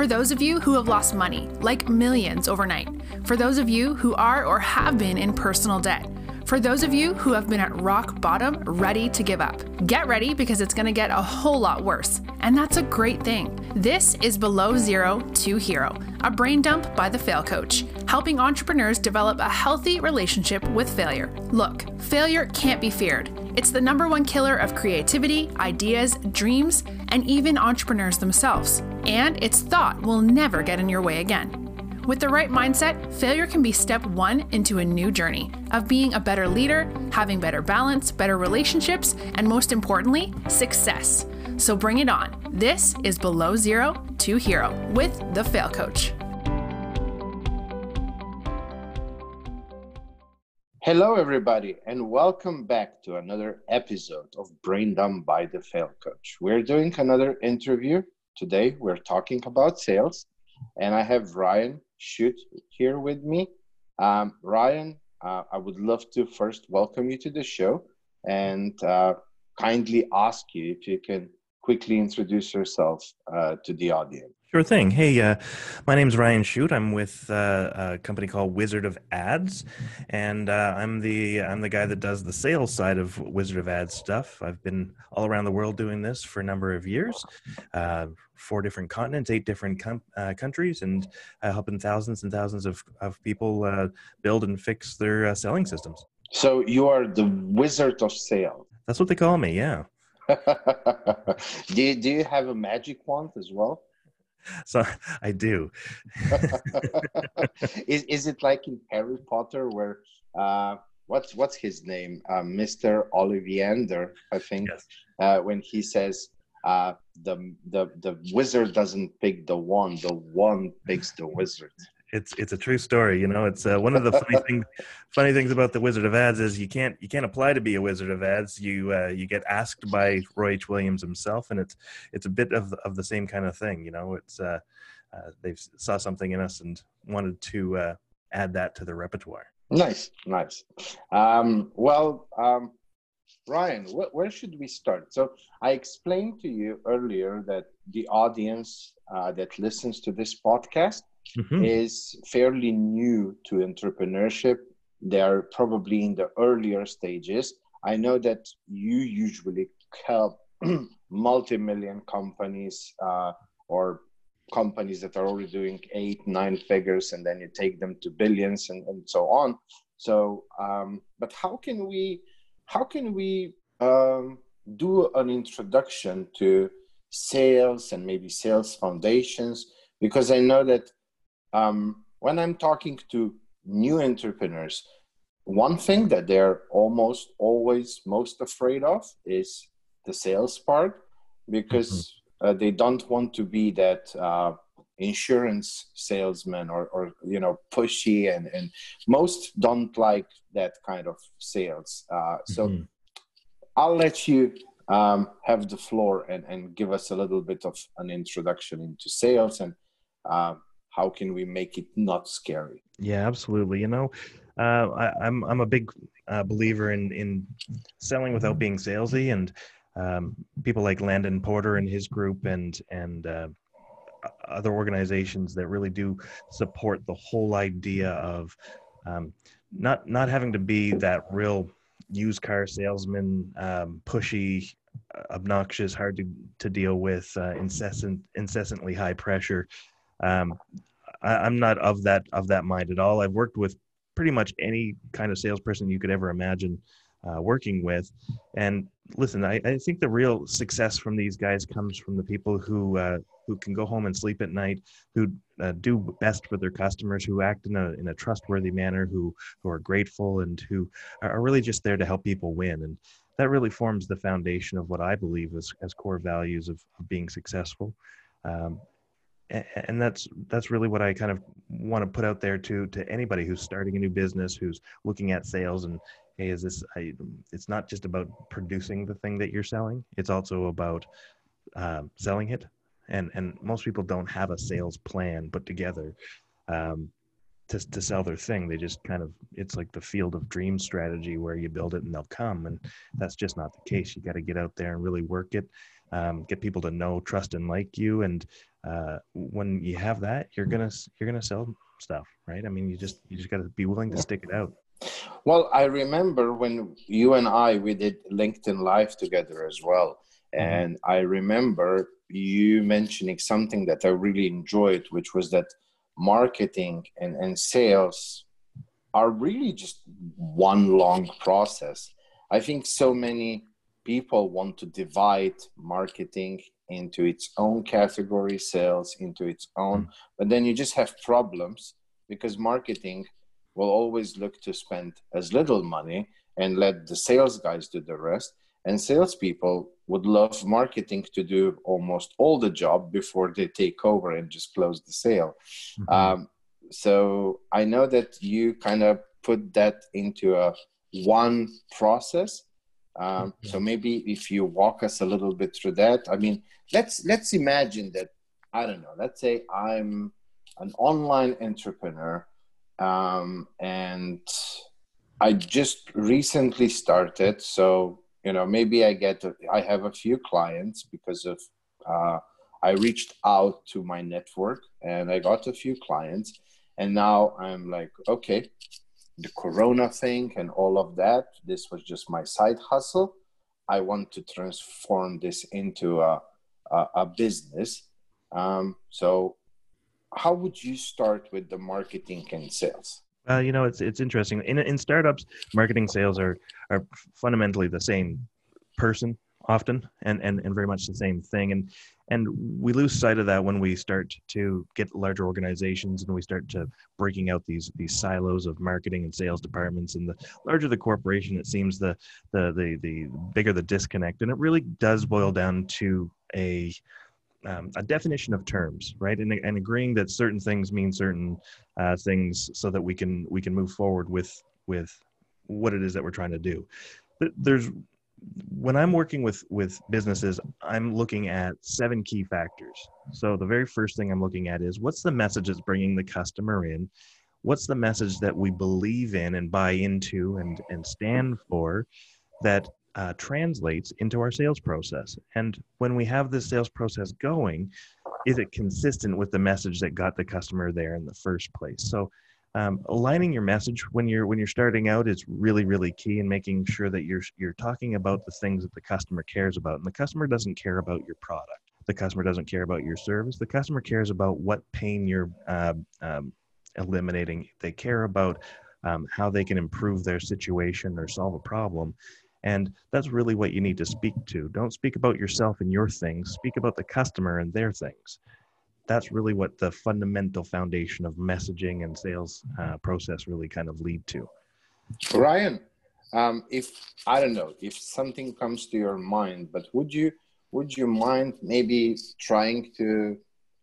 For those of you who have lost money, like millions overnight. For those of you who are or have been in personal debt. For those of you who have been at rock bottom, ready to give up. Get ready because it's going to get a whole lot worse. And that's a great thing. This is Below Zero to Hero, a brain dump by the Fail Coach, helping entrepreneurs develop a healthy relationship with failure. Look, failure can't be feared. It's the number one killer of creativity, ideas, dreams, and even entrepreneurs themselves. And its thought will never get in your way again. With the right mindset, failure can be step one into a new journey of being a better leader, having better balance, better relationships, and most importantly, success. So bring it on. This is Below Zero to Hero with the Fail Coach. Hello, everybody, and welcome back to another episode of Brain Dump by the Fail Coach. We're doing another interview. Today, we're talking about sales, and I have Ryan Schutt here with me. Um, Ryan, uh, I would love to first welcome you to the show and uh, kindly ask you if you can quickly introduce yourself uh, to the audience. Sure thing. Hey, uh, my name's Ryan Schutt. I'm with uh, a company called Wizard of Ads, and uh, I'm the I'm the guy that does the sales side of Wizard of Ads stuff. I've been all around the world doing this for a number of years, uh, four different continents, eight different com- uh, countries, and uh, helping thousands and thousands of of people build and fix their selling systems. So you are the Wizard of Sales. That's what they call me. Yeah. do you, do you have a magic wand as well? so I do. is is it like in Harry Potter where uh, what's what's his name, uh, Mister Ollivander, I think, yes. uh, when he says uh, the the the wizard doesn't pick the wand, the wand picks the wizard it's it's a true story. You know, it's uh, one of the funny things funny things about the Wizard of Ads is you can't you can't apply to be a Wizard of Ads. You uh, you get asked by Roy H. Williams himself, and it's it's a bit of the, of the same kind of thing. You know, it's uh, uh they saw something in us and wanted to uh, add that to their repertoire. Nice, nice. Um, well, um, Ryan, wh- where should we start? So I explained to you earlier that the audience uh, that listens to this podcast mm-hmm. is fairly new to entrepreneurship. They're probably in the earlier stages. I know that you usually help multi-million companies uh, or companies that are already doing eight, nine figures, and then you take them to billions and, and so on. So, um, but how can we, how can we um, do an introduction to sales and maybe sales foundations? Because I know that um, when I'm talking to new entrepreneurs, one thing that they're almost always most afraid of is the sales part because mm-hmm. uh, they don't want to be that uh, insurance salesman or, or you know pushy and, and most don't like that kind of sales uh, so mm-hmm. i'll let you um, have the floor and, and give us a little bit of an introduction into sales and um, how can we make it not scary yeah absolutely you know uh, I, am I'm, I'm a big uh, believer in in selling without being salesy and um, people like Landon Porter and his group and and uh, other organizations that really do support the whole idea of um, not not having to be that real used car salesman, um, pushy, obnoxious, hard to, to deal with, uh, incessant, incessantly high pressure. Um, I, am not of that of that mind at all. I've worked with pretty much any kind of salesperson you could ever imagine uh, working with, and listen, I, I, think the real success from these guys comes from the people who uh, who can go home and sleep at night, who uh, do best for their customers, who act in a in a trustworthy manner, who who are grateful, and who are really just there to help people win. And that really forms the foundation of what I believe as, as core values of, of being successful. Um, and that's that's really what I kind of want to put out there to to anybody who's starting a new business, who's looking at sales, and hey, is this? I, it's not just about producing the thing that you're selling; it's also about um, selling it. And and most people don't have a sales plan put together um, to to sell their thing. They just kind of it's like the field of dreams strategy where you build it and they'll come, and that's just not the case. You got to get out there and really work it um, get people to know, trust, and like you. And uh, when you have that, you're gonna you're gonna sell stuff, right? I mean, you just you just got to be willing to stick it out. Well, I remember when you and I we did LinkedIn Live together as well, mm-hmm. and I remember you mentioning something that I really enjoyed, which was that marketing and, and sales are really just one long process. I think so many people want to divide marketing into its own category, sales into its own, mm. but then you just have problems because marketing will always look to spend as little money and let the sales guys do the rest. And salespeople would love marketing to do almost all the job before they take over and just close the sale. Mm-hmm. Um, so I know that you kind of put that into a one process. Um, so maybe if you walk us a little bit through that, I mean, let's let's imagine that I don't know. Let's say I'm an online entrepreneur, um, and I just recently started. So you know, maybe I get I have a few clients because of uh, I reached out to my network and I got a few clients, and now I'm like, okay, the corona thing and all of that this was just my side hustle. I want to transform this into a, a, a business. Um, so how would you start with the marketing and sales? Uh, you know it's it's interesting. In, in startups marketing sales are are fundamentally the same person often and, and and very much the same thing. And and we lose sight of that when we start to get larger organizations and we start to breaking out these these silos of marketing and sales departments. And the larger the corporation it seems the the the, the bigger the disconnect. And it really does boil down to a um, a definition of terms, right, and, and agreeing that certain things mean certain uh, things, so that we can we can move forward with with what it is that we're trying to do. There's when I'm working with with businesses, I'm looking at seven key factors. So the very first thing I'm looking at is what's the message that's bringing the customer in? What's the message that we believe in and buy into and and stand for that uh, translates into our sales process? And when we have this sales process going, is it consistent with the message that got the customer there in the first place? So um, aligning your message when you're when you're starting out is really really key and making sure that you're you're talking about the things that the customer cares about. And the customer doesn't care about your product. The customer doesn't care about your service. The customer cares about what pain you're uh, um, eliminating. They care about um, how they can improve their situation or solve a problem. And that's really what you need to speak to. Don't speak about yourself and your things. Speak about the customer and their things that's really what the fundamental foundation of messaging and sales uh, process really kind of lead to. Ryan, um, if I don't know if something comes to your mind, but would you would you mind maybe trying to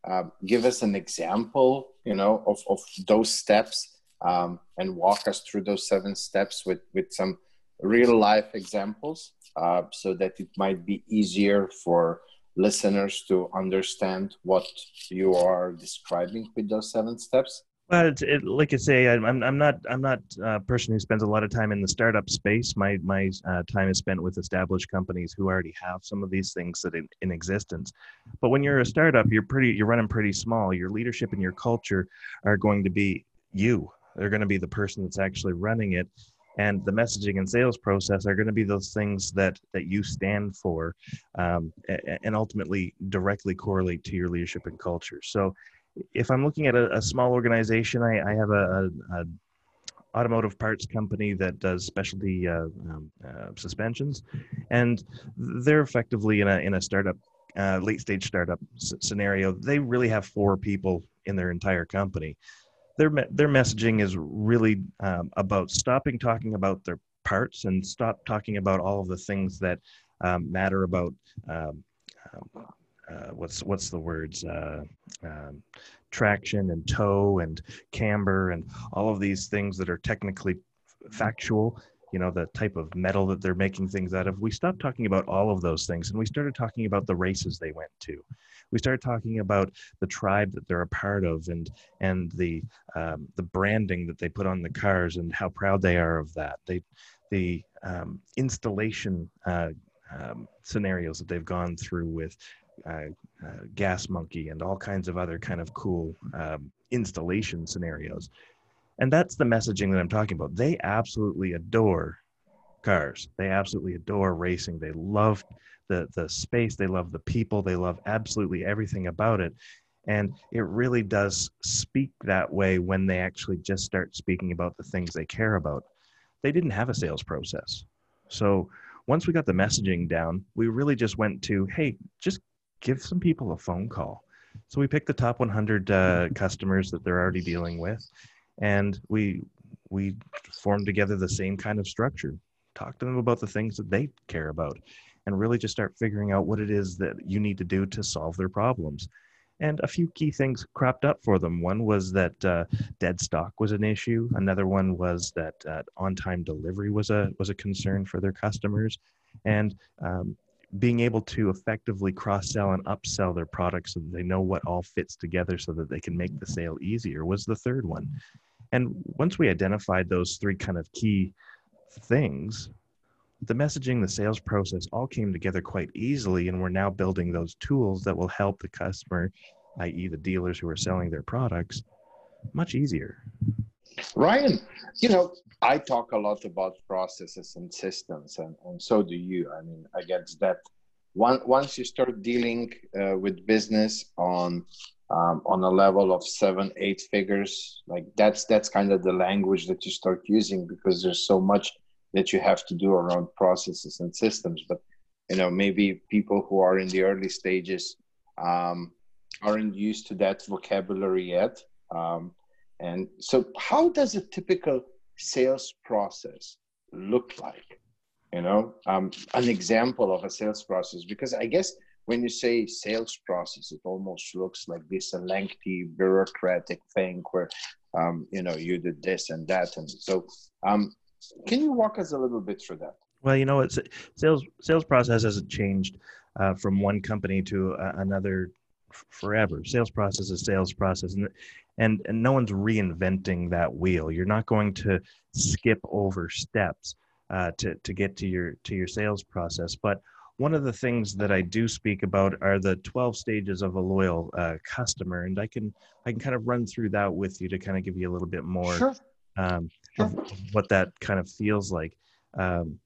uh, give us an example, you know, of, of those steps um, and walk us through those seven steps with with some real life examples, uh, so that it might be easier for listeners to understand what you are describing with those seven steps? Well, it, like I say, I'm, I'm not I'm not a person who spends a lot of time in the startup space. My my uh, time is spent with established companies who already have some of these things that in, in existence. But when you're a startup, you're pretty you're running pretty small. Your leadership and your culture are going to be you. They're going to be the person that's actually running it, and the messaging and sales process are going to be those things that that you stand for um, and ultimately directly correlate to your leadership and culture. So if i'm looking at a, a small organization i, I have a, a, a, automotive parts company that does specialty uh, um, uh, suspensions and they're effectively in a in a startup uh, late stage startup s- scenario. They really have four people in their entire company their their messaging is really um, about stopping talking about their parts and stop talking about all of the things that um, matter about um, um uh, what's what's the words uh, um, traction and tow and camber and all of these things that are technically factual you know the type of metal that they're making things out of. We stopped talking about all of those things and we started talking about the races they went to we started talking about the tribe that they're a part of and and the um, the branding that they put on the cars and how proud they are of that they the um, installation uh, um, scenarios that they've gone through with uh, uh, Gas Monkey and all kinds of other kind of cool um, installation scenarios. And that's the messaging that I'm talking about. They absolutely adore cars. They absolutely adore racing. They love the the space. They love the people. They love absolutely everything about it. And it really does speak that way when they actually just start speaking about the things they care about. They didn't have a sales process. So once we got the messaging down, we really just went to, hey, just give some people a phone call. So we picked the top 100 uh, customers that they're already dealing with, and we we formed together the same kind of structure. Talk to them about the things that they care about, and really just start figuring out what it is that you need to do to solve their problems. And a few key things cropped up for them. One was that uh, dead stock was an issue. Another one was that uh, on-time delivery was a was a concern for their customers, and um, being able to effectively cross sell and upsell their products so that they know what all fits together so that they can make the sale easier was the third one. And once we identified those three kind of key things, the messaging, the sales process all came together quite easily. And we're now building those tools that will help the customer, i.e., the dealers who are selling their products, much easier. Ryan, you know, I talk a lot about processes and systems, and, and so do you. I mean, I guess that one, once you start dealing uh, with business on um, on a level of seven, eight figures, like that's that's kind of the language that you start using because there's so much that you have to do around processes and systems. But you know, maybe people who are in the early stages um, aren't used to that vocabulary yet. Um, and so, how does a typical sales process look like? You know, um, an example of a sales process, because I guess when you say sales process, it almost looks like this a lengthy bureaucratic thing where, um, you know, you did this and that. And so, um, can you walk us a little bit through that? Well, you know, it's sales sales process hasn't changed uh, from one company to uh, another forever. Sales process is sales process, and and and no one's reinventing that wheel you're not going to skip over steps uh, to to get to your to your sales process but one of the things that I do speak about are the 12 stages of a loyal uh, customer, and I can I can kind of run through that with you to kind of give you a little bit more sure. Um, sure. Of what that kind of feels like. Um,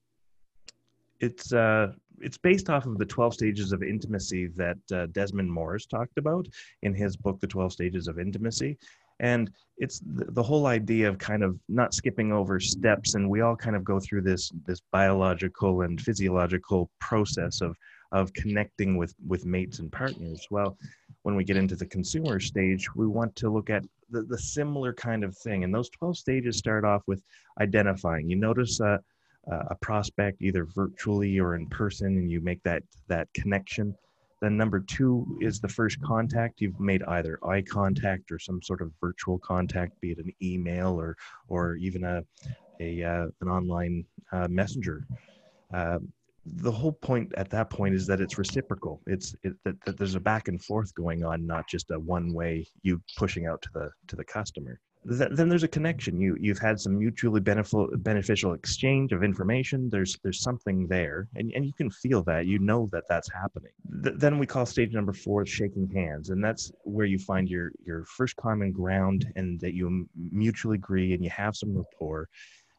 it's uh, it's based off of the 12 stages of intimacy that uh, Desmond Morris talked about in his book, The 12 Stages of Intimacy. And it's the, the, whole idea of kind of not skipping over steps. And we all kind of go through this, this biological and physiological process of, of connecting with, with mates and partners. Well, when we get into the consumer stage, we want to look at the, the similar kind of thing. And those 12 stages start off with identifying. You notice uh, a prospect either virtually or in person and you make that that connection then number two is the first contact you've made either eye contact or some sort of virtual contact be it an email or or even a, a uh, an online uh, messenger uh, the whole point at that point is that it's reciprocal it's it, that, that there's a back and forth going on not just a one way you pushing out to the to the customer then there's a connection. You you've had some mutually beneficial beneficial exchange of information. There's there's something there, and and you can feel that. You know that that's happening. Th- then we call stage number four shaking hands, and that's where you find your your first common ground, and that you mutually agree, and you have some rapport.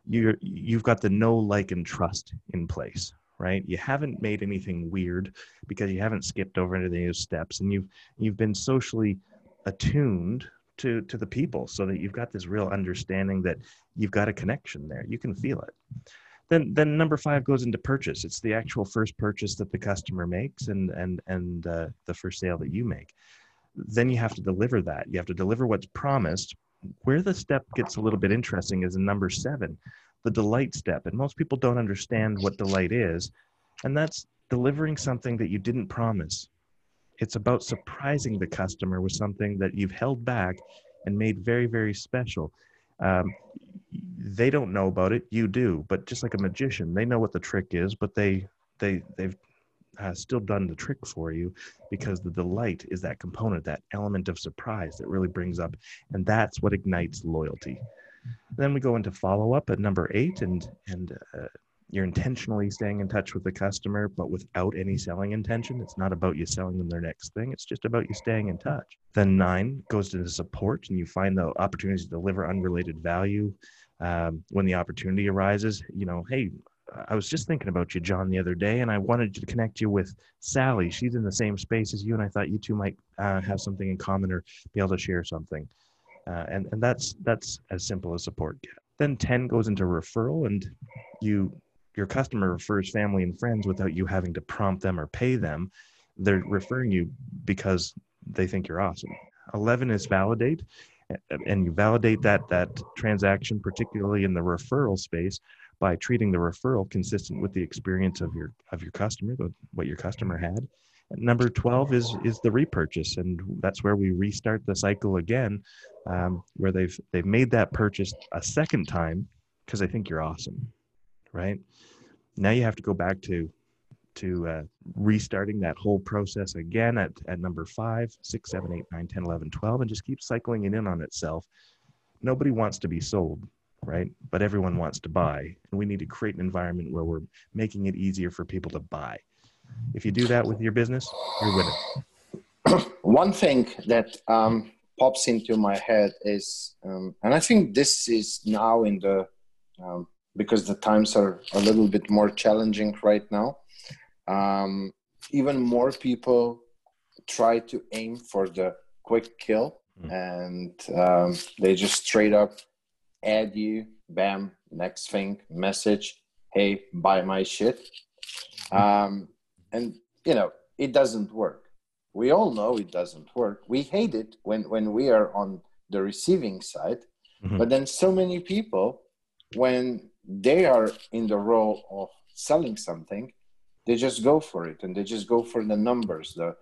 You you've got the know, like, and trust in place right? You haven't made anything weird because you haven't skipped over any of those steps, and you've you've been socially attuned to to the people so that you've got this real understanding that you've got a connection there. You can feel it. Then then number five goes into purchase. It's the actual first purchase that the customer makes and and and uh, the first sale that you make. Then you have to deliver that. You have to deliver what's promised. Where the step gets a little bit interesting is in number seven the delight step and most people don't understand what delight is and that's delivering something that you didn't promise it's about surprising the customer with something that you've held back and made very, very special. Um, they don't know about it, you do. But just like a magician, they know what the trick is, but they they they've uh, still done the trick for you because the delight is that component, that element of surprise that really brings up, and that's what ignites loyalty. Then we go into follow up at number eight, and and uh, you're intentionally staying in touch with the customer, but without any selling intention. It's not about you selling them their next thing. It's just about you staying in touch. Then nine goes to the support, and you find the opportunities to deliver unrelated value um, when the opportunity arises. You know, hey, I was just thinking about you, John, the other day, and I wanted to connect you with Sally. She's in the same space as you, and I thought you two might uh, have something in common or be able to share something. Uh, and and that's that's as simple as support. Then ten goes into referral, and you your customer refers family and friends without you having to prompt them or pay them. They're referring you because they think you're awesome. Eleven is validate, and you validate that that transaction, particularly in the referral space by treating the referral consistent with the experience of your of your customer, what your customer had. Number 12 is is the repurchase, and that's where we restart the cycle again, um, where they've they've made that purchase a second time because they think you're awesome, right? Now you have to go back to to uh, restarting that whole process again at, at number 5, 6, 7, 8, 9, 10, 11, 12, and just keep cycling it in on itself. Nobody wants to be sold right? But everyone wants to buy, and we need to create an environment where we're making it easier for people to buy. If you do that with your business, you're winning. One thing that um, pops into my head is, um, and I think this is now in the um, because the times are a little bit more challenging right now. Um, even more people try to aim for the quick kill, mm. and um, they just straight up add you, bam, next thing, message, hey, buy my shit. Um, and, you know, it doesn't work. We all know it doesn't work. We hate it when, when we are on the receiving side. Mm-hmm. But then so many people, when they are in the role of selling something, they just go for it and they just go for the numbers, the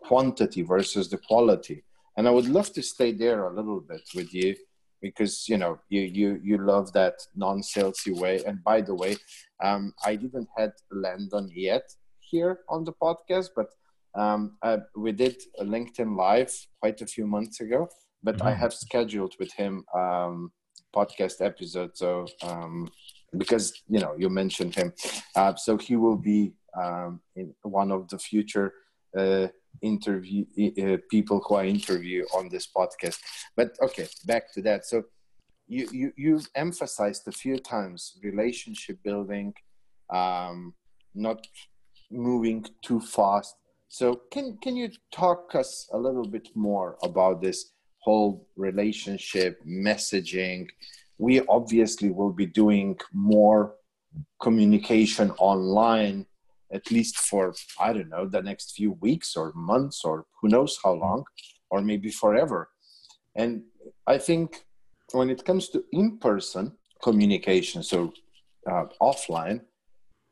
quantity versus the quality. And I would love to stay there a little bit with you because you know you you you love that non-salesy way and by the way um, i didn't had landon yet here on the podcast but um, uh, we did a linkedin live quite a few months ago but mm-hmm. i have scheduled with him um, podcast episode so um, because you know you mentioned him uh, so he will be um, in one of the future uh, interview uh, people who I interview on this podcast. But okay, back to that. So you you you've emphasized a few times relationship building, um, not moving too fast. So can can you talk us a little bit more about this whole relationship messaging? We obviously will be doing more communication online at least for i don't know the next few weeks or months or who knows how long or maybe forever and i think when it comes to in-person communication so uh, offline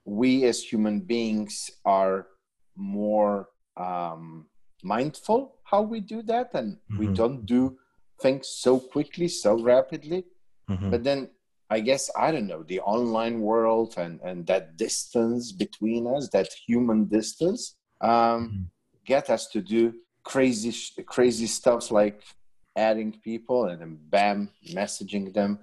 we as human beings are more um, mindful how we do that and mm-hmm. we don't do things so quickly so rapidly mm-hmm. but then I guess I don't know the online world and and that distance between us, that human distance, um, mm-hmm. get us to do crazy crazy stuff like adding people and then bam, messaging them,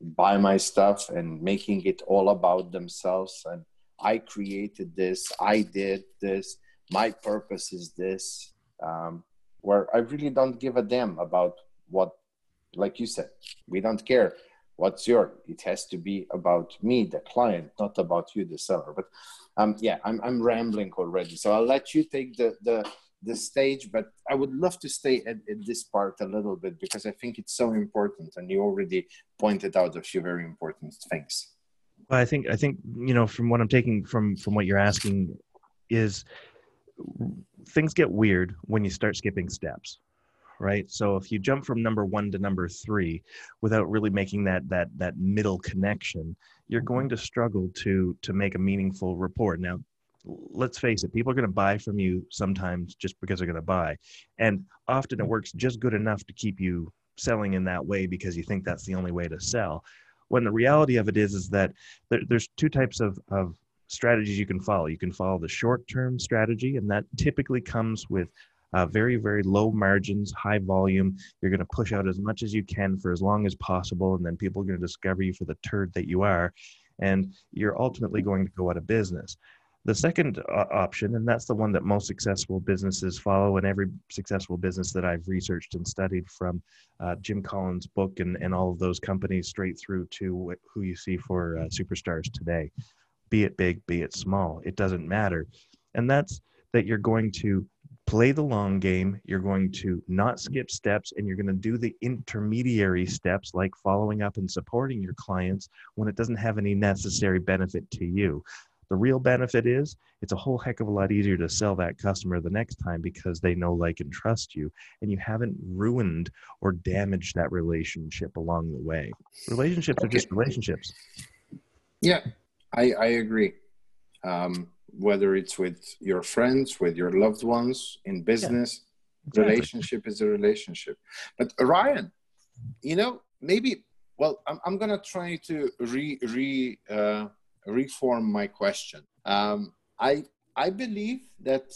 buy my stuff and making it all about themselves and I created this, I did this, my purpose is this. Um, where I really don't give a damn about what, like you said, we don't care what's your it has to be about me the client not about you the seller but um yeah i'm, I'm rambling already so i'll let you take the the the stage but i would love to stay at, at this part a little bit because i think it's so important and you already pointed out a few very important things well, i think i think you know from what i'm taking from from what you're asking is things get weird when you start skipping steps right? So if you jump from number one to number three without really making that that that middle connection you're mm-hmm. going to struggle to to make a meaningful report. Now let's face it people are going to buy from you sometimes just because they're going to buy. And often it works just good enough to keep you selling in that way because you think that's the only way to sell when the reality of it is is that there, there's two types of, of strategies you can follow you can follow the short term strategy and that typically comes with uh, very, very low margins, high volume. You're going to push out as much as you can for as long as possible, and then people are going to discover you for the turd that you are. and you're ultimately going to go out of business. The second uh, option, and that's the one that most successful businesses follow, and every successful business that I've researched and studied from uh, Jim Collins' book and, and all of those companies straight through to who you see for uh, superstars today. Be it big, be it small, it doesn't matter. And that's that you're going to play the long game. You're going to not skip steps and you're going to do the intermediary steps like following up and supporting your clients when it doesn't have any necessary benefit to you. The real benefit is it's a whole heck of a lot easier to sell that customer the next time because they know, like, and trust you, and you haven't ruined or damaged that relationship along the way. Relationships okay. are just relationships. Yeah, I, I agree. Um, whether it's with your friends, with your loved ones, in business, yeah, exactly. relationship is a relationship. But Ryan, you know, maybe well, I'm, I'm gonna try to re re uh, reform my question. Um, I I believe that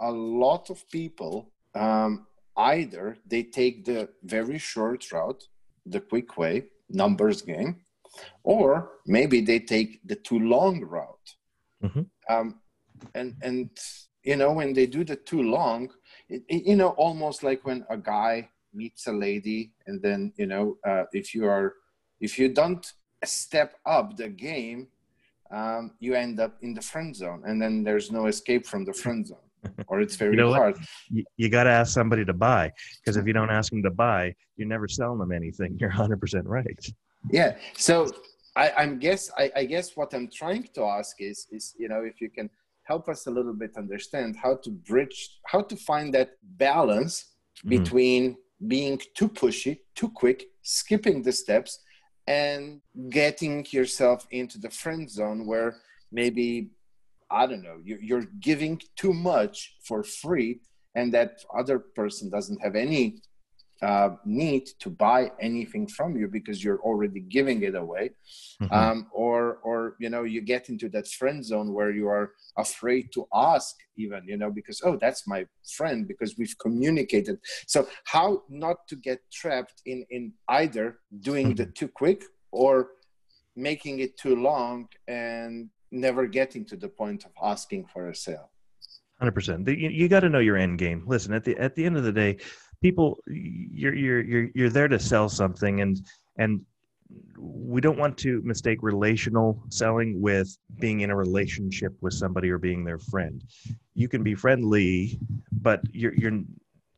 a lot of people um, either they take the very short route, the quick way, numbers game, or maybe they take the too long route. Mm-hmm. Um, and and you know when they do the too long, it, it, you know almost like when a guy meets a lady, and then you know uh, if you are if you don't step up the game, um, you end up in the friend zone, and then there's no escape from the friend zone. or it's very you know hard. You, you got to ask somebody to buy because if you don't ask them to buy, you're never selling them anything. You're 100% right. Yeah. So I, I'm guess I, I guess what I'm trying to ask is is you know if you can help us a little bit understand how to bridge how to find that balance mm-hmm. between being too pushy, too quick, skipping the steps, and getting yourself into the friend zone where maybe I don't know you're giving too much for free, and that other person doesn't have any uh, need to buy anything from you because you're already giving it away. Mm-hmm. um, or or you know you get into that friend zone where you are afraid to ask even you know because oh that's my friend because we've communicated. So how not to get trapped in in either doing mm-hmm. the too quick or making it too long and never getting to the point of asking for a sale? 100% you, you got to know your end game. Listen at the at the end of the day people you're you're you're you're there to sell something and and we don't want to mistake relational selling with being in a relationship with somebody or being their friend. You can be friendly, but you're you're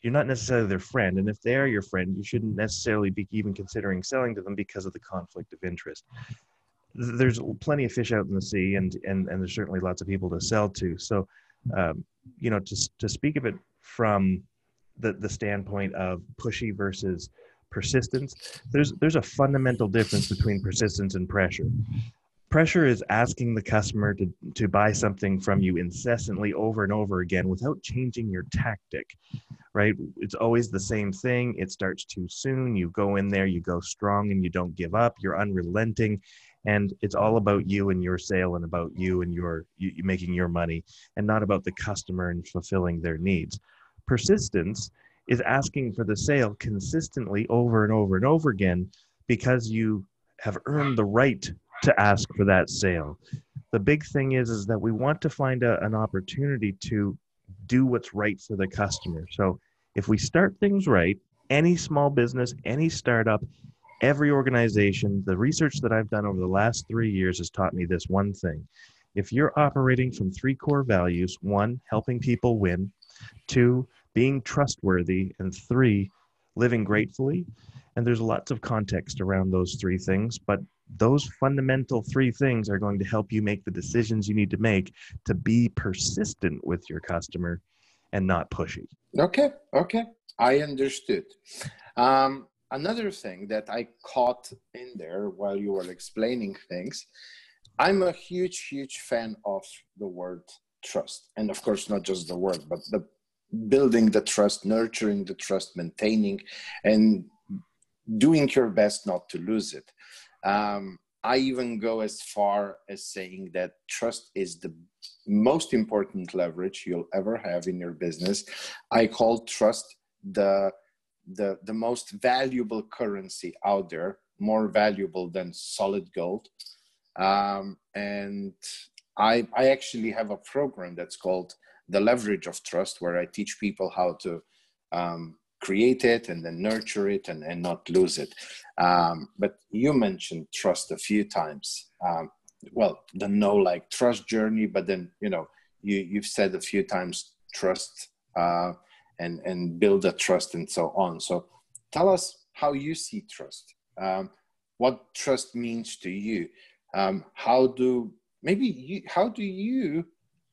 you're not necessarily their friend. And if they are your friend, you shouldn't necessarily be even considering selling to them because of the conflict of interest. There's plenty of fish out in the sea, and and and there's certainly lots of people to sell to. So, um, you know, to to speak of it from the, the standpoint of pushy versus persistence there's there's a fundamental difference between persistence and pressure. Pressure is asking the customer to, to buy something from you incessantly over and over again without changing your tactic right? It's always the same thing. It starts too soon. You go in there you go strong and you don't give up. You're unrelenting. And it's all about you and your sale and about you and your you, making your money and not about the customer and fulfilling their needs persistence is asking for the sale consistently over and over and over again because you have earned the right to ask for that sale. The big thing is is that we want to find a, an opportunity to do what's right for the customer. So if we start things right, any small business, any startup, every organization, the research that I've done over the last 3 years has taught me this one thing. If you're operating from three core values, one, helping people win, two, being trustworthy, and three, living gratefully. And there's lots of context around those three things, but those fundamental three things are going to help you make the decisions you need to make to be persistent with your customer and not pushy. Okay, okay, I understood. Um, another thing that I caught in there while you were explaining things, I'm a huge, huge fan of the word trust. And of course, not just the word, but the building the trust, nurturing the trust, maintaining, and doing your best not to lose it. Um, I even go as far as saying that trust is the most important leverage you'll ever have in your business. I call trust the the the most valuable currency out there, more valuable than solid gold. Um, and I, I actually have a program that's called the leverage of trust, where I teach people how to um, create it and then nurture it and, and not lose it. Um, but you mentioned trust a few times. Um, well, the no like trust journey, but then you know you you've said a few times trust uh, and and build a trust and so on. So tell us how you see trust. Um, what trust means to you. Um, how do maybe you how do you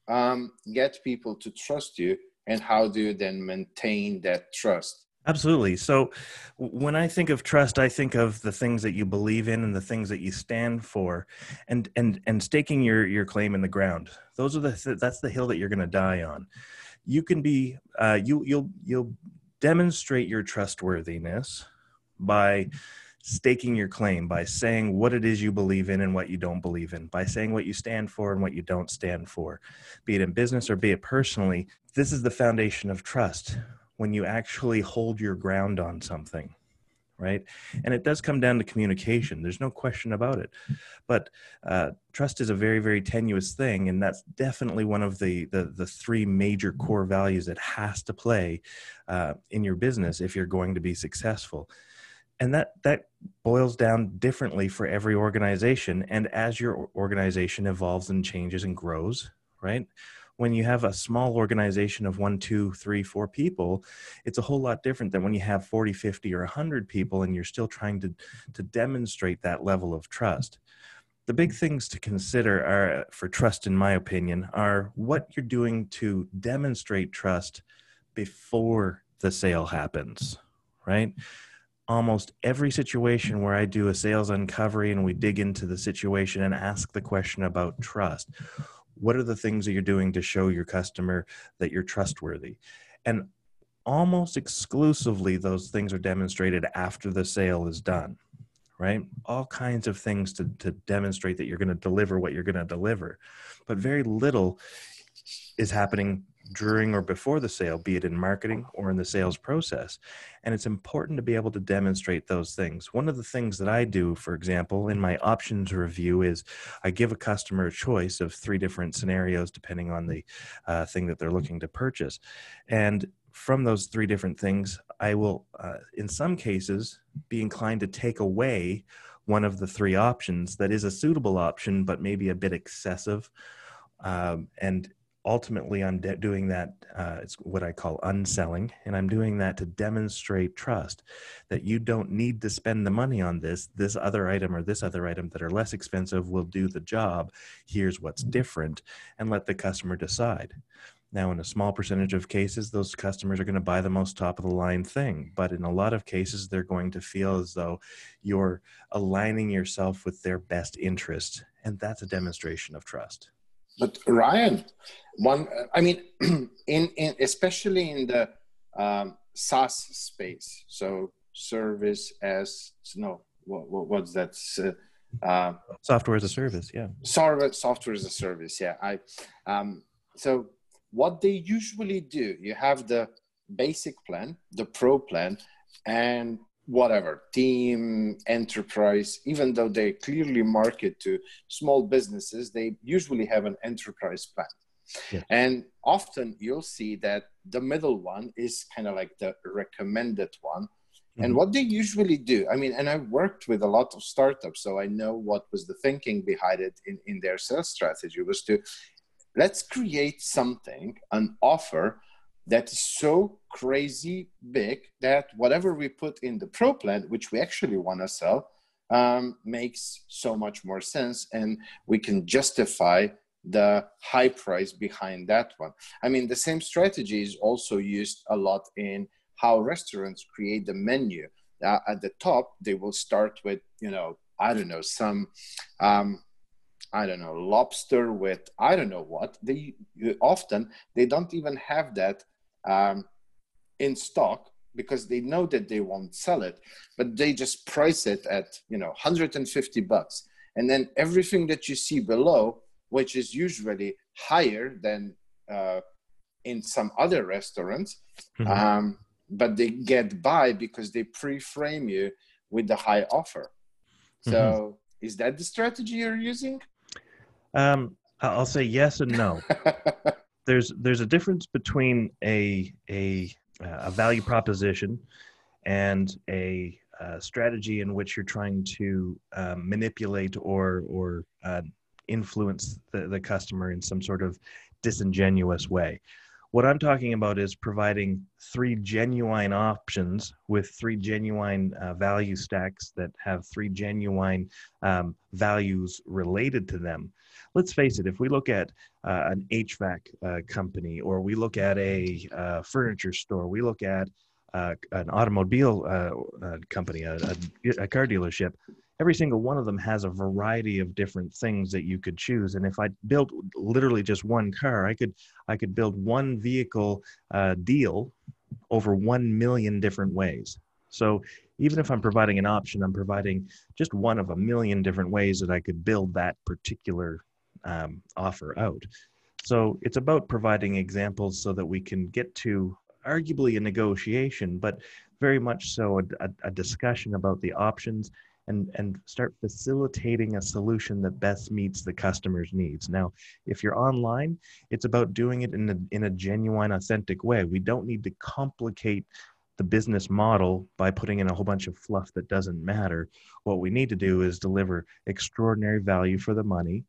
um, get people to trust you and how do you then maintain that trust Absolutely. So when I think of trust, I think of the things that you believe in and the things that you stand for and and and staking your your claim in the ground. Those are the that's the hill that you're going to die on. You can be uh, you you'll you'll demonstrate your trustworthiness by staking your claim by saying what it is you believe in and what you don't believe in, by saying what you stand for and what you don't stand for, be it in business or be it personally. This is the foundation of trust when you actually hold your ground on something. Right. And it does come down to communication. There's no question about it. But uh, trust is a very, very tenuous thing. And that's definitely one of the, the, the three major core values that has to play uh, in your business if you're going to be successful and that that boils down differently for every organization. And as your organization evolves and changes and grows right when you have a small organization of one two three four people it's a whole lot different than when you have 40 50 or 100 people and you're still trying to to demonstrate that level of trust. The big things to consider are for trust in my opinion are what you're doing to demonstrate trust before the sale happens right almost every situation where I do a sales uncovery and we dig into the situation and ask the question about trust. What are the things that you're doing to show your customer that you're trustworthy? And almost exclusively, those things are demonstrated after the sale is done, right? All kinds of things to, to demonstrate that you're going to deliver what you're going to deliver. But very little is happening during or before the sale, be it in marketing or in the sales process. And it's important to be able to demonstrate those things. One of the things that I do, for example, in my options review is I give a customer a choice of three different scenarios depending on the uh, thing that they're looking to purchase. And from those three different things, I will, uh, in some cases, be inclined to take away one of the three options that is a suitable option, but maybe a bit excessive. Um, and ultimately i'm de- doing that uh, it's what i call unselling and i'm doing that to demonstrate trust that you don't need to spend the money on this. This other item or this other item that are less expensive will do the job. Here's what's different and let the customer decide. Now in a small percentage of cases those customers are going to buy the most top of the line thing but in a lot of cases they're going to feel as though you're aligning yourself with their best interest and that's a demonstration of trust but Ryan, one, I mean, in, in especially in the um, SaaS space, so service as no, what, what's that? Uh, software as a service, yeah. Software, software as a service, yeah. I, um, so what they usually do, you have the basic plan, the pro plan, and whatever team enterprise even though they clearly market to small businesses they usually have an enterprise plan yeah. and often you'll see that the middle one is kind of like the recommended one mm-hmm. and what they usually do i mean and i've worked with a lot of startups so i know what was the thinking behind it in, in their sales strategy was to let's create something an offer that is so crazy big that whatever we put in the pro plan, which we actually want to sell, um, makes so much more sense, and we can justify the high price behind that one. I mean, the same strategy is also used a lot in how restaurants create the menu. Uh, at the top, they will start with, you know, I don't know, some, um, I don't know, lobster with I don't know what. They often they don't even have that um, in stock because they know that they won't sell it, but they just price it at you know 150 bucks, and then everything that you see below, which is usually higher than uh, in some other restaurants, mm-hmm. um, but they get by because they pre-frame you with the high offer. So. Mm-hmm is that the strategy you're using um, i'll say yes and no there's there's a difference between a a a value proposition and a, a strategy in which you're trying to um, manipulate or or uh, influence the, the customer in some sort of disingenuous way. What I'm talking about is providing three genuine options with three genuine uh, value stacks that have three genuine um, values related to them. Let's face it, if we look at uh, an HVAC uh, company or we look at a uh, furniture store, we look at uh, an automobile uh, uh, company, a, a, a, car dealership, every single one of them has a variety of different things that you could choose. And if I built literally just one car, I could I could build one vehicle uh, deal over one million different ways. So even if I'm providing an option, I'm providing just one of a million different ways that I could build that particular um, offer out. So it's about providing examples so that we can get to arguably a negotiation, but very much so a, a, a discussion about the options and, and start facilitating a solution that best meets the customer's needs. Now, if you're online, it's about doing it in a, in a genuine, authentic way. We don't need to complicate the business model by putting in a whole bunch of fluff that doesn't matter. What we need to do is deliver extraordinary value for the money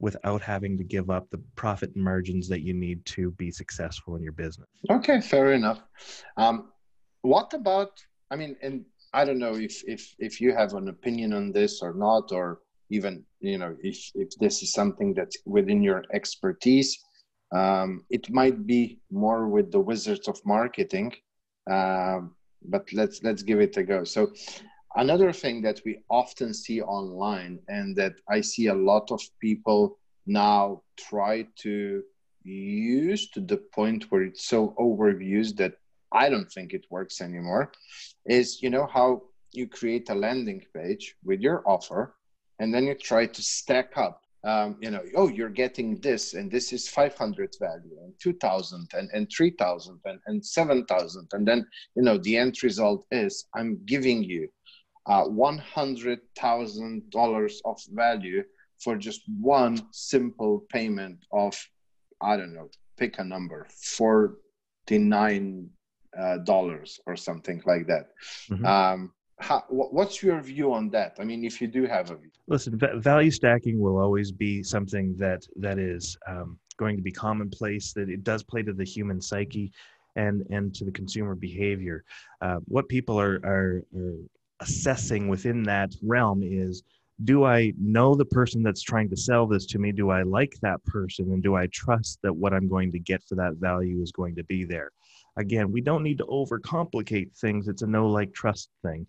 without having to give up the profit margins that you need to be successful in your business. Okay, fair enough. Um, what about? I mean, and I don't know if if if you have an opinion on this or not, or even you know if if this is something that's within your expertise. Um, it might be more with the wizards of marketing, um, but let's let's give it a go. So Another thing that we often see online and that I see a lot of people now try to use to the point where it's so overused that I don't think it works anymore is you know how you create a landing page with your offer and then you try to stack up um, you know oh you're getting this and this is 500 value and 2000 and, and 3000 and, and 7000 and then you know the end result is i'm giving you uh, $100,000 of value for just one simple payment of, I don't know, pick a number, $49 uh, or something like that. Mm-hmm. Um, how, what's your view on that? I mean, if you do have a view. Listen, value stacking will always be something that that is um, going to be commonplace. That it does play to the human psyche, and and to the consumer behavior. Uh, what people are, are, are assessing within that realm is do I know the person that's trying to sell this to me? Do I like that person? And do I trust that what I'm going to get for that value is going to be there? Again, we don't need to overcomplicate things. It's a no like trust thing.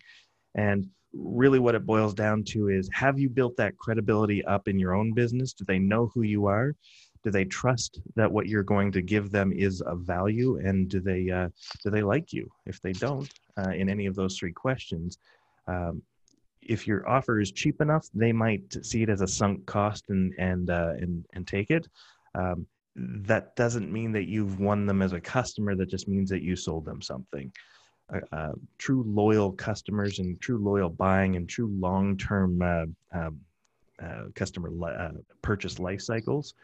And really, what it boils down to is have you built that credibility up in your own business? Do they know who you are? Do they trust that what you're going to give them is of value? And do they, uh, do they like you? If they don't, uh, in any of those three questions, um, if your offer is cheap enough, they might see it as a sunk cost and and uh, and and take it. Um, that doesn't mean that you've won them as a customer. That just means that you sold them something. Uh, uh, true loyal customers and true loyal buying and true long-term uh, um, uh, customer li- uh, purchase life cycles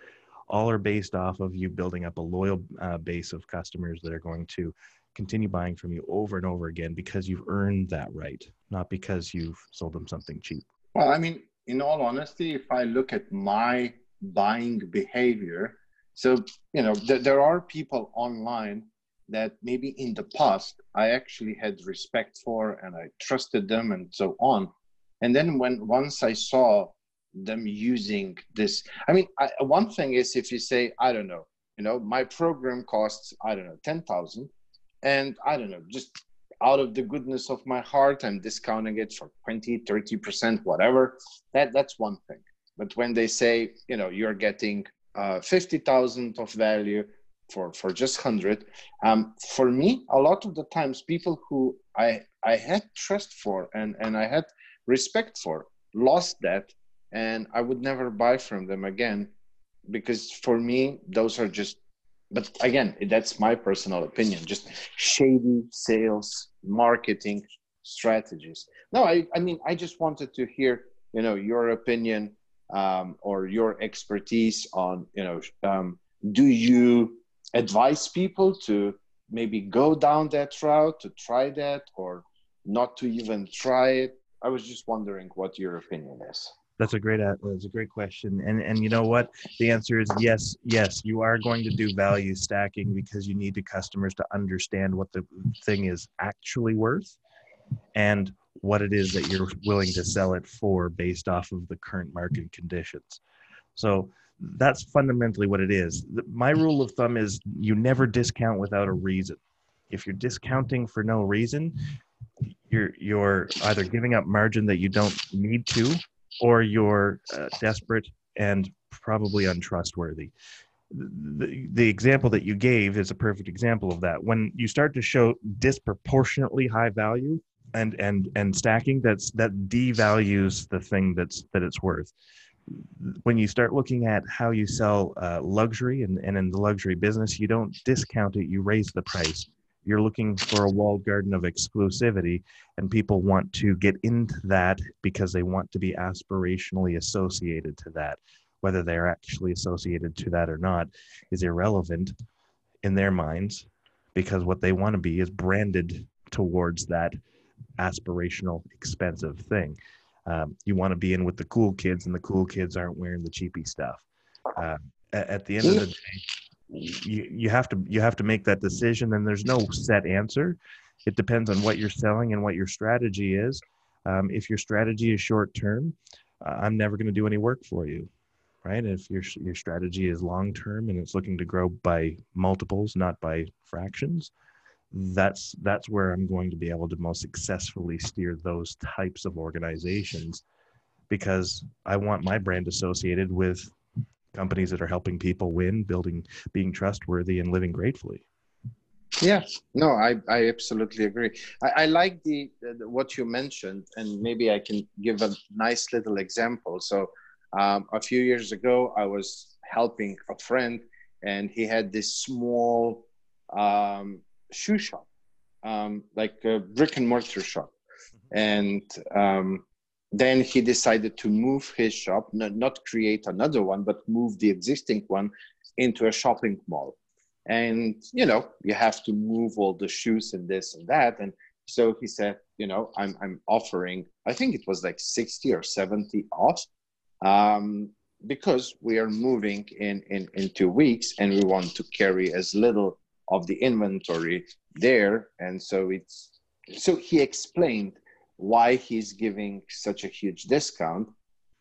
all are based off of you building up a loyal base of customers that are going to continue buying from you over and over again because you've earned that right, not because you've sold them something cheap. Well, I mean, in all honesty, if I look at my buying behavior, so, you know, th- there are people online that maybe in the past I actually had respect for and I trusted them and so on. And then when once I saw them using this, I mean, I, one thing is if you say, I don't know, you know, my program costs, I don't know, 10,000 and i don't know just out of the goodness of my heart i'm discounting it for 20 30% whatever. That that's one thing. But when they say you know you're getting uh, 50000 of value for for just 100 um, for me a lot of the times people who i i had trust for and and i had respect for lost that and i would never buy from them again because for me those are just but again that's my personal opinion just shady sales marketing strategies. No i i mean i just wanted to hear you know your opinion um, or your expertise on you know um, do you advise people to maybe go down that route to try that or not to even try it? I was just wondering what your opinion is that's a great uh, that's a great question. And and you know what? The answer is yes yes you are going to do value stacking because you need the customers to understand what the thing is actually worth and what it is that you're willing to sell it for based off of the current market conditions. So that's fundamentally what it is. My rule of thumb is you never discount without a reason. If you're discounting for no reason you're you're either giving up margin that you don't need to or you're uh, desperate and probably untrustworthy. The, the example that you gave is a perfect example of that. When you start to show disproportionately high value and and and stacking, that's that devalues the thing that's that it's worth. When you start looking at how you sell uh, luxury and, and in the luxury business, you don't discount it, you raise the price you're looking for a walled garden of exclusivity and people want to get into that because they want to be aspirationally associated to that. Whether they're actually associated to that or not is irrelevant in their minds because what they want to be is branded towards that aspirational expensive thing. Um, you want to be in with the cool kids and the cool kids aren't wearing the cheapy stuff. Uh, at, at the end of the day you, you have to you have to make that decision and there's no set answer. It depends on what you're selling and what your strategy is. Um, if your strategy is short term uh, i'm never going to do any work for you right? If your your strategy is long term and it's looking to grow by multiples not by fractions that's that's where i'm going to be able to most successfully steer those types of organizations because i want my brand associated with companies that are helping people win, building, being trustworthy, and living gratefully. Yeah, no, I, I absolutely agree. I, I like the, the, what you mentioned, and maybe I can give a nice little example. So, um, a few years ago, I was helping a friend, and he had this small um, shoe shop, um, like a brick and mortar shop, mm-hmm. and um, then he decided to move his shop, not, create another one, but move the existing one into a shopping mall. And, you know, you have to move all the shoes and this and that. And so he said, you know, I'm, I'm offering, I think it was like 60 or 70 off um, because we are moving in, in, in two weeks and we want to carry as little of the inventory there. And so it's, so he explained why he's giving such a huge discount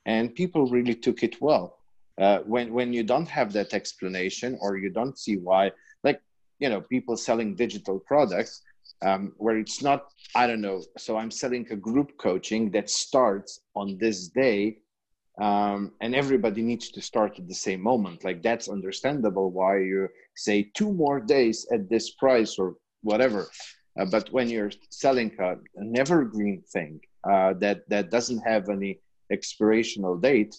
and people really took it well. Uh, when when you don't have that explanation or you don't see why like you know people selling digital products um, where it's not i don't know so i'm selling a group coaching that starts on this day um, and everybody needs to start at the same moment. Like that's understandable why you say two more days at this price or whatever uh, but when you're selling a, an evergreen thing uh, that that doesn't have any expirational date,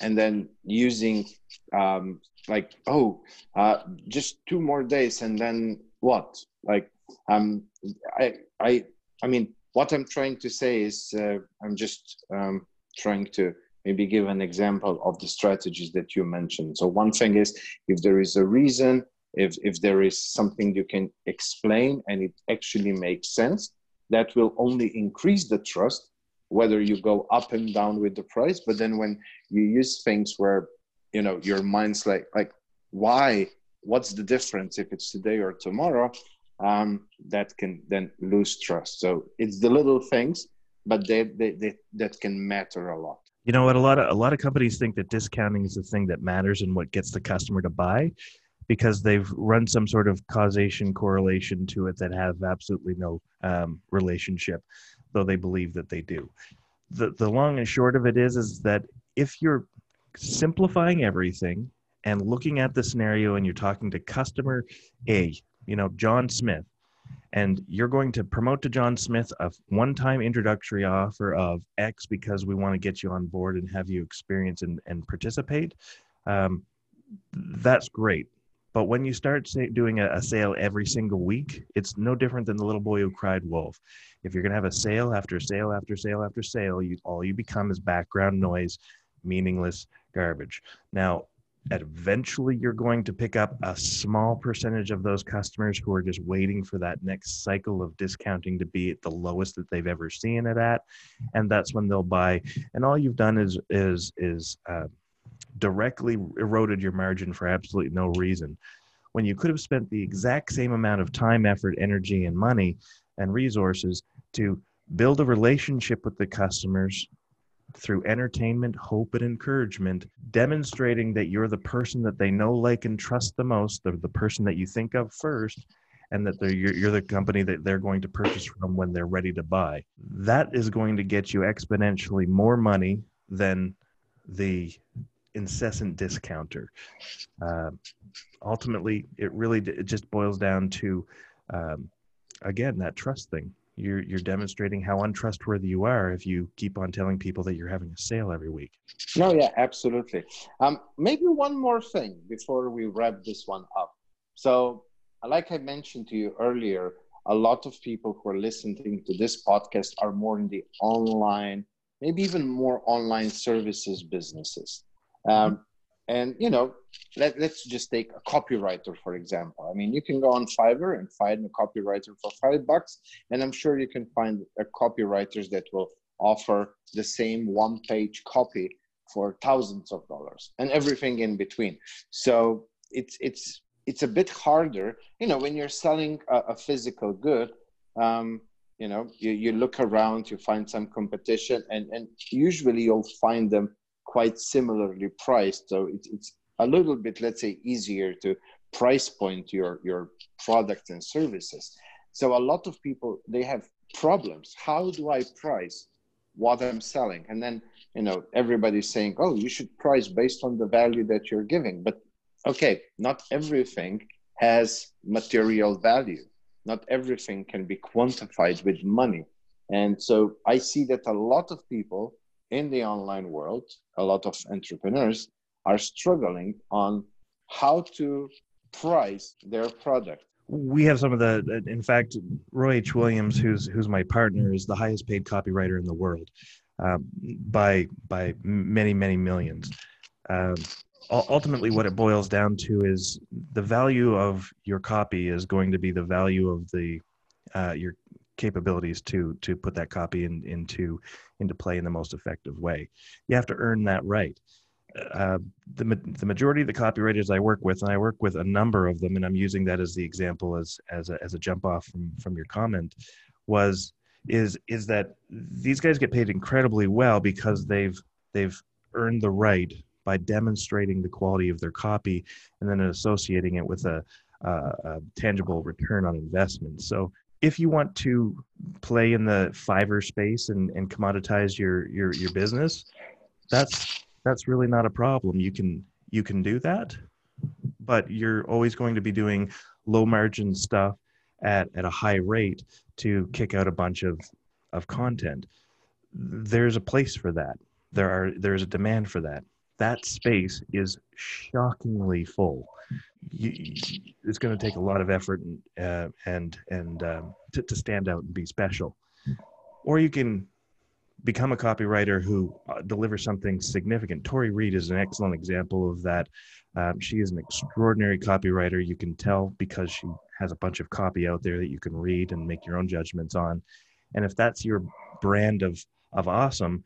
and then using um, like oh uh, just two more days and then what like um I I I mean what I'm trying to say is uh, I'm just um, trying to maybe give an example of the strategies that you mentioned. So one thing is if there is a reason if, if there is something you can explain and it actually makes sense, that will only increase the trust, whether you go up and down with the price. But then when you use things where, you know, your mind's like, like, why? What's the difference if it's today or tomorrow? Um, that can then lose trust. So it's the little things, but they, they, they, that can matter a lot. You know what? A lot of a lot of companies think that discounting is the thing that matters and what gets the customer to buy because they've run some sort of causation correlation to it that have absolutely no um, relationship, though they believe that they do. The, the long and short of it is, is that if you're simplifying everything and looking at the scenario and you're talking to customer A, you know, John Smith, and you're going to promote to John Smith a one time introductory offer of X because we want to get you on board and have you experience and, and participate, um, that's great But when you start doing a, a, sale every single week, it's no different than the little boy who cried wolf. If you're going to have a sale after sale after sale after sale, you, all you become is background noise, meaningless garbage. Now, eventually you're going to pick up a small percentage of those customers who are just waiting for that next cycle of discounting to be at the lowest that they've ever seen it at and that's when they'll buy and all you've done is is is uh, directly eroded your margin for absolutely no reason when you could have spent the exact same amount of time effort energy and money and resources to build a relationship with the customers through entertainment, hope, and encouragement, demonstrating that you're the person that they know, like, and trust the most, the, the person that you think of first, and that you're, you're the company that they're going to purchase from when they're ready to buy. That is going to get you exponentially more money than the incessant discounter. Uh, ultimately, it really it just boils down to, um, again, that trust thing you're you're demonstrating how untrustworthy you are if you keep on telling people that you're having a sale every week. No, yeah, absolutely. Um, maybe one more thing before we wrap this one up. So, like I mentioned to you earlier, a lot of people who are listening to this podcast are more in the online, maybe even more online services businesses. Um, and you know, let, let's just take a copywriter for example. I mean, you can go on Fiverr and find a copywriter for five bucks, and I'm sure you can find a copywriters that will offer the same one-page copy for thousands of dollars and everything in between. So it's it's it's a bit harder, you know, when you're selling a, a physical good. Um, you know, you, you look around, you find some competition, and and usually you'll find them quite similarly priced. So it's, it's a little bit, let's say, easier to price point your, your products and services. So a lot of people, they have problems. How do I price what I'm selling? And then, you know, everybody's saying, oh, you should price based on the value that you're giving. But okay, not everything has material value. Not everything can be quantified with money. And so I see that a lot of people in the online world, a lot of entrepreneurs are struggling on how to price their product. We have some of the, in fact, Roy H. Williams, who's who's my partner, is the highest paid copywriter in the world uh, by by many many millions. Um, ultimately, what it boils down to is the value of your copy is going to be the value of the uh, your capabilities to to put that copy in, into into play in the most effective way. You have to earn that right. Uh, the the majority of the copywriters I work with, and I work with a number of them, and I'm using that as the example as as a, as a jump off from from your comment, was is is that these guys get paid incredibly well because they've they've earned the right by demonstrating the quality of their copy and then associating it with a, a, a tangible return on investment. So if you want to play in the Fiverr space and, and commoditize your, your your business, that's that's really not a problem. You can you can do that, but you're always going to be doing low margin stuff at, at a high rate to kick out a bunch of, of content. There's a place for that. There are there's a demand for that. That space is shockingly full. You, it's going to take a lot of effort and uh, and and um, to, to stand out and be special. Or you can become a copywriter who uh, delivers something significant. Tori reed is an excellent example of that. Um, she is an extraordinary copywriter. You can tell because she has a bunch of copy out there that you can read and make your own judgments on. And if that's your brand of of awesome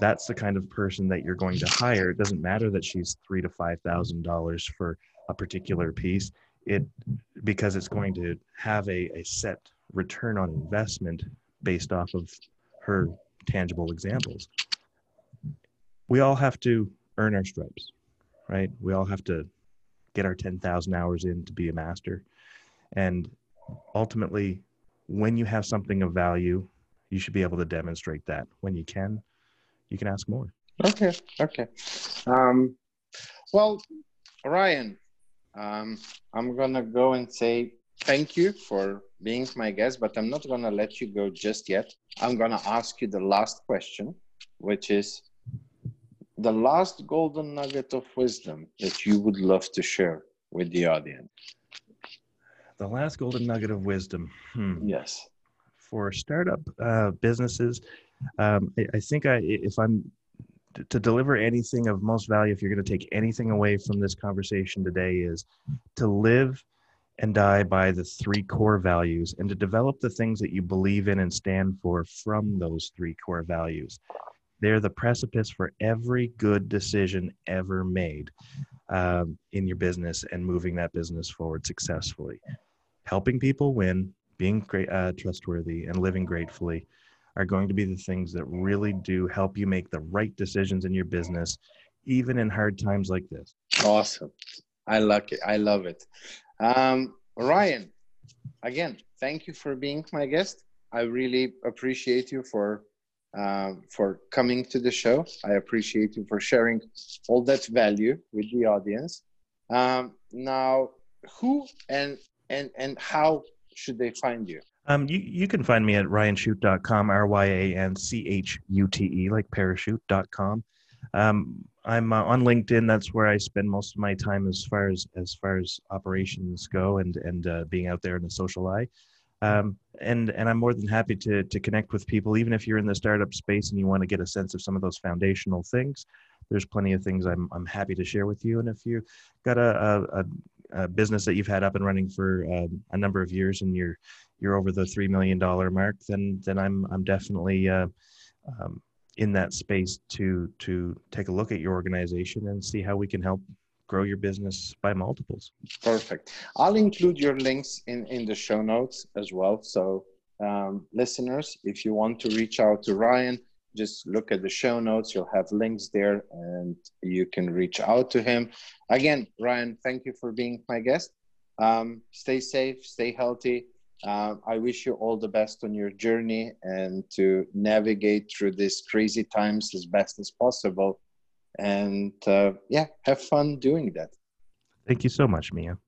that's the kind of person that you're going to hire. It doesn't matter that she's three to five thousand dollars for a particular piece. It because it's going to have a, a set return on investment based off of her tangible examples. We all have to earn our stripes right? We all have to get our 10,000 hours in to be a master. And ultimately when you have something of value you should be able to demonstrate that when you can you can ask more okay okay um, well ryan um, I'm gonna go and say thank you for being my guest, but I'm not gonna let you go just yet. I'm gonna ask you the last question, which is the last golden nugget of wisdom that you would love to share with the audience? The last golden nugget of wisdom. Hmm. Yes. For startup uh, businesses, um, I, I, think I, if I'm to deliver anything of most value, if you're going to take anything away from this conversation today, is to live and die by the three core values and to develop the things that you believe in and stand for from those three core values. They're the precipice for every good decision ever made um, in your business and moving that business forward successfully. Helping people win, being great, uh, trustworthy, and living gratefully are going to be the things that really do help you make the right decisions in your business, even in hard times like this. Awesome. I like it. I love it. Um, Ryan, again, thank you for being my guest. I really appreciate you for uh, for coming to the show. I appreciate you for sharing all that value with the audience. Um, now, who and and and how should they find you? Um, you, you can find me at ryanchute.com, R Y A N C H U T E, like parachute.com. Um, I'm uh, on LinkedIn. That's where I spend most of my time as far as as far as operations go and and uh, being out there in the social eye. Um, and and I'm more than happy to to connect with people, even if you're in the startup space and you want to get a sense of some of those foundational things. There's plenty of things I'm I'm happy to share with you. And if you got a, a, business that you've had up and running for um, a number of years and you're you're over the three million dollar mark, then then I'm I'm definitely uh, um, in that space to to take a look at your organization and see how we can help grow your business by multiples. Perfect. I'll include your links in, in the show notes as well. So, um, listeners, if you want to reach out to Ryan, just look at the show notes. You'll have links there and you can reach out to him. Again, Ryan, thank you for being my guest. Um, stay safe, stay healthy. Uh, I wish you all the best on your journey and to navigate through these crazy times as best as possible and uh, yeah, have fun doing that. Thank you so much, Mia.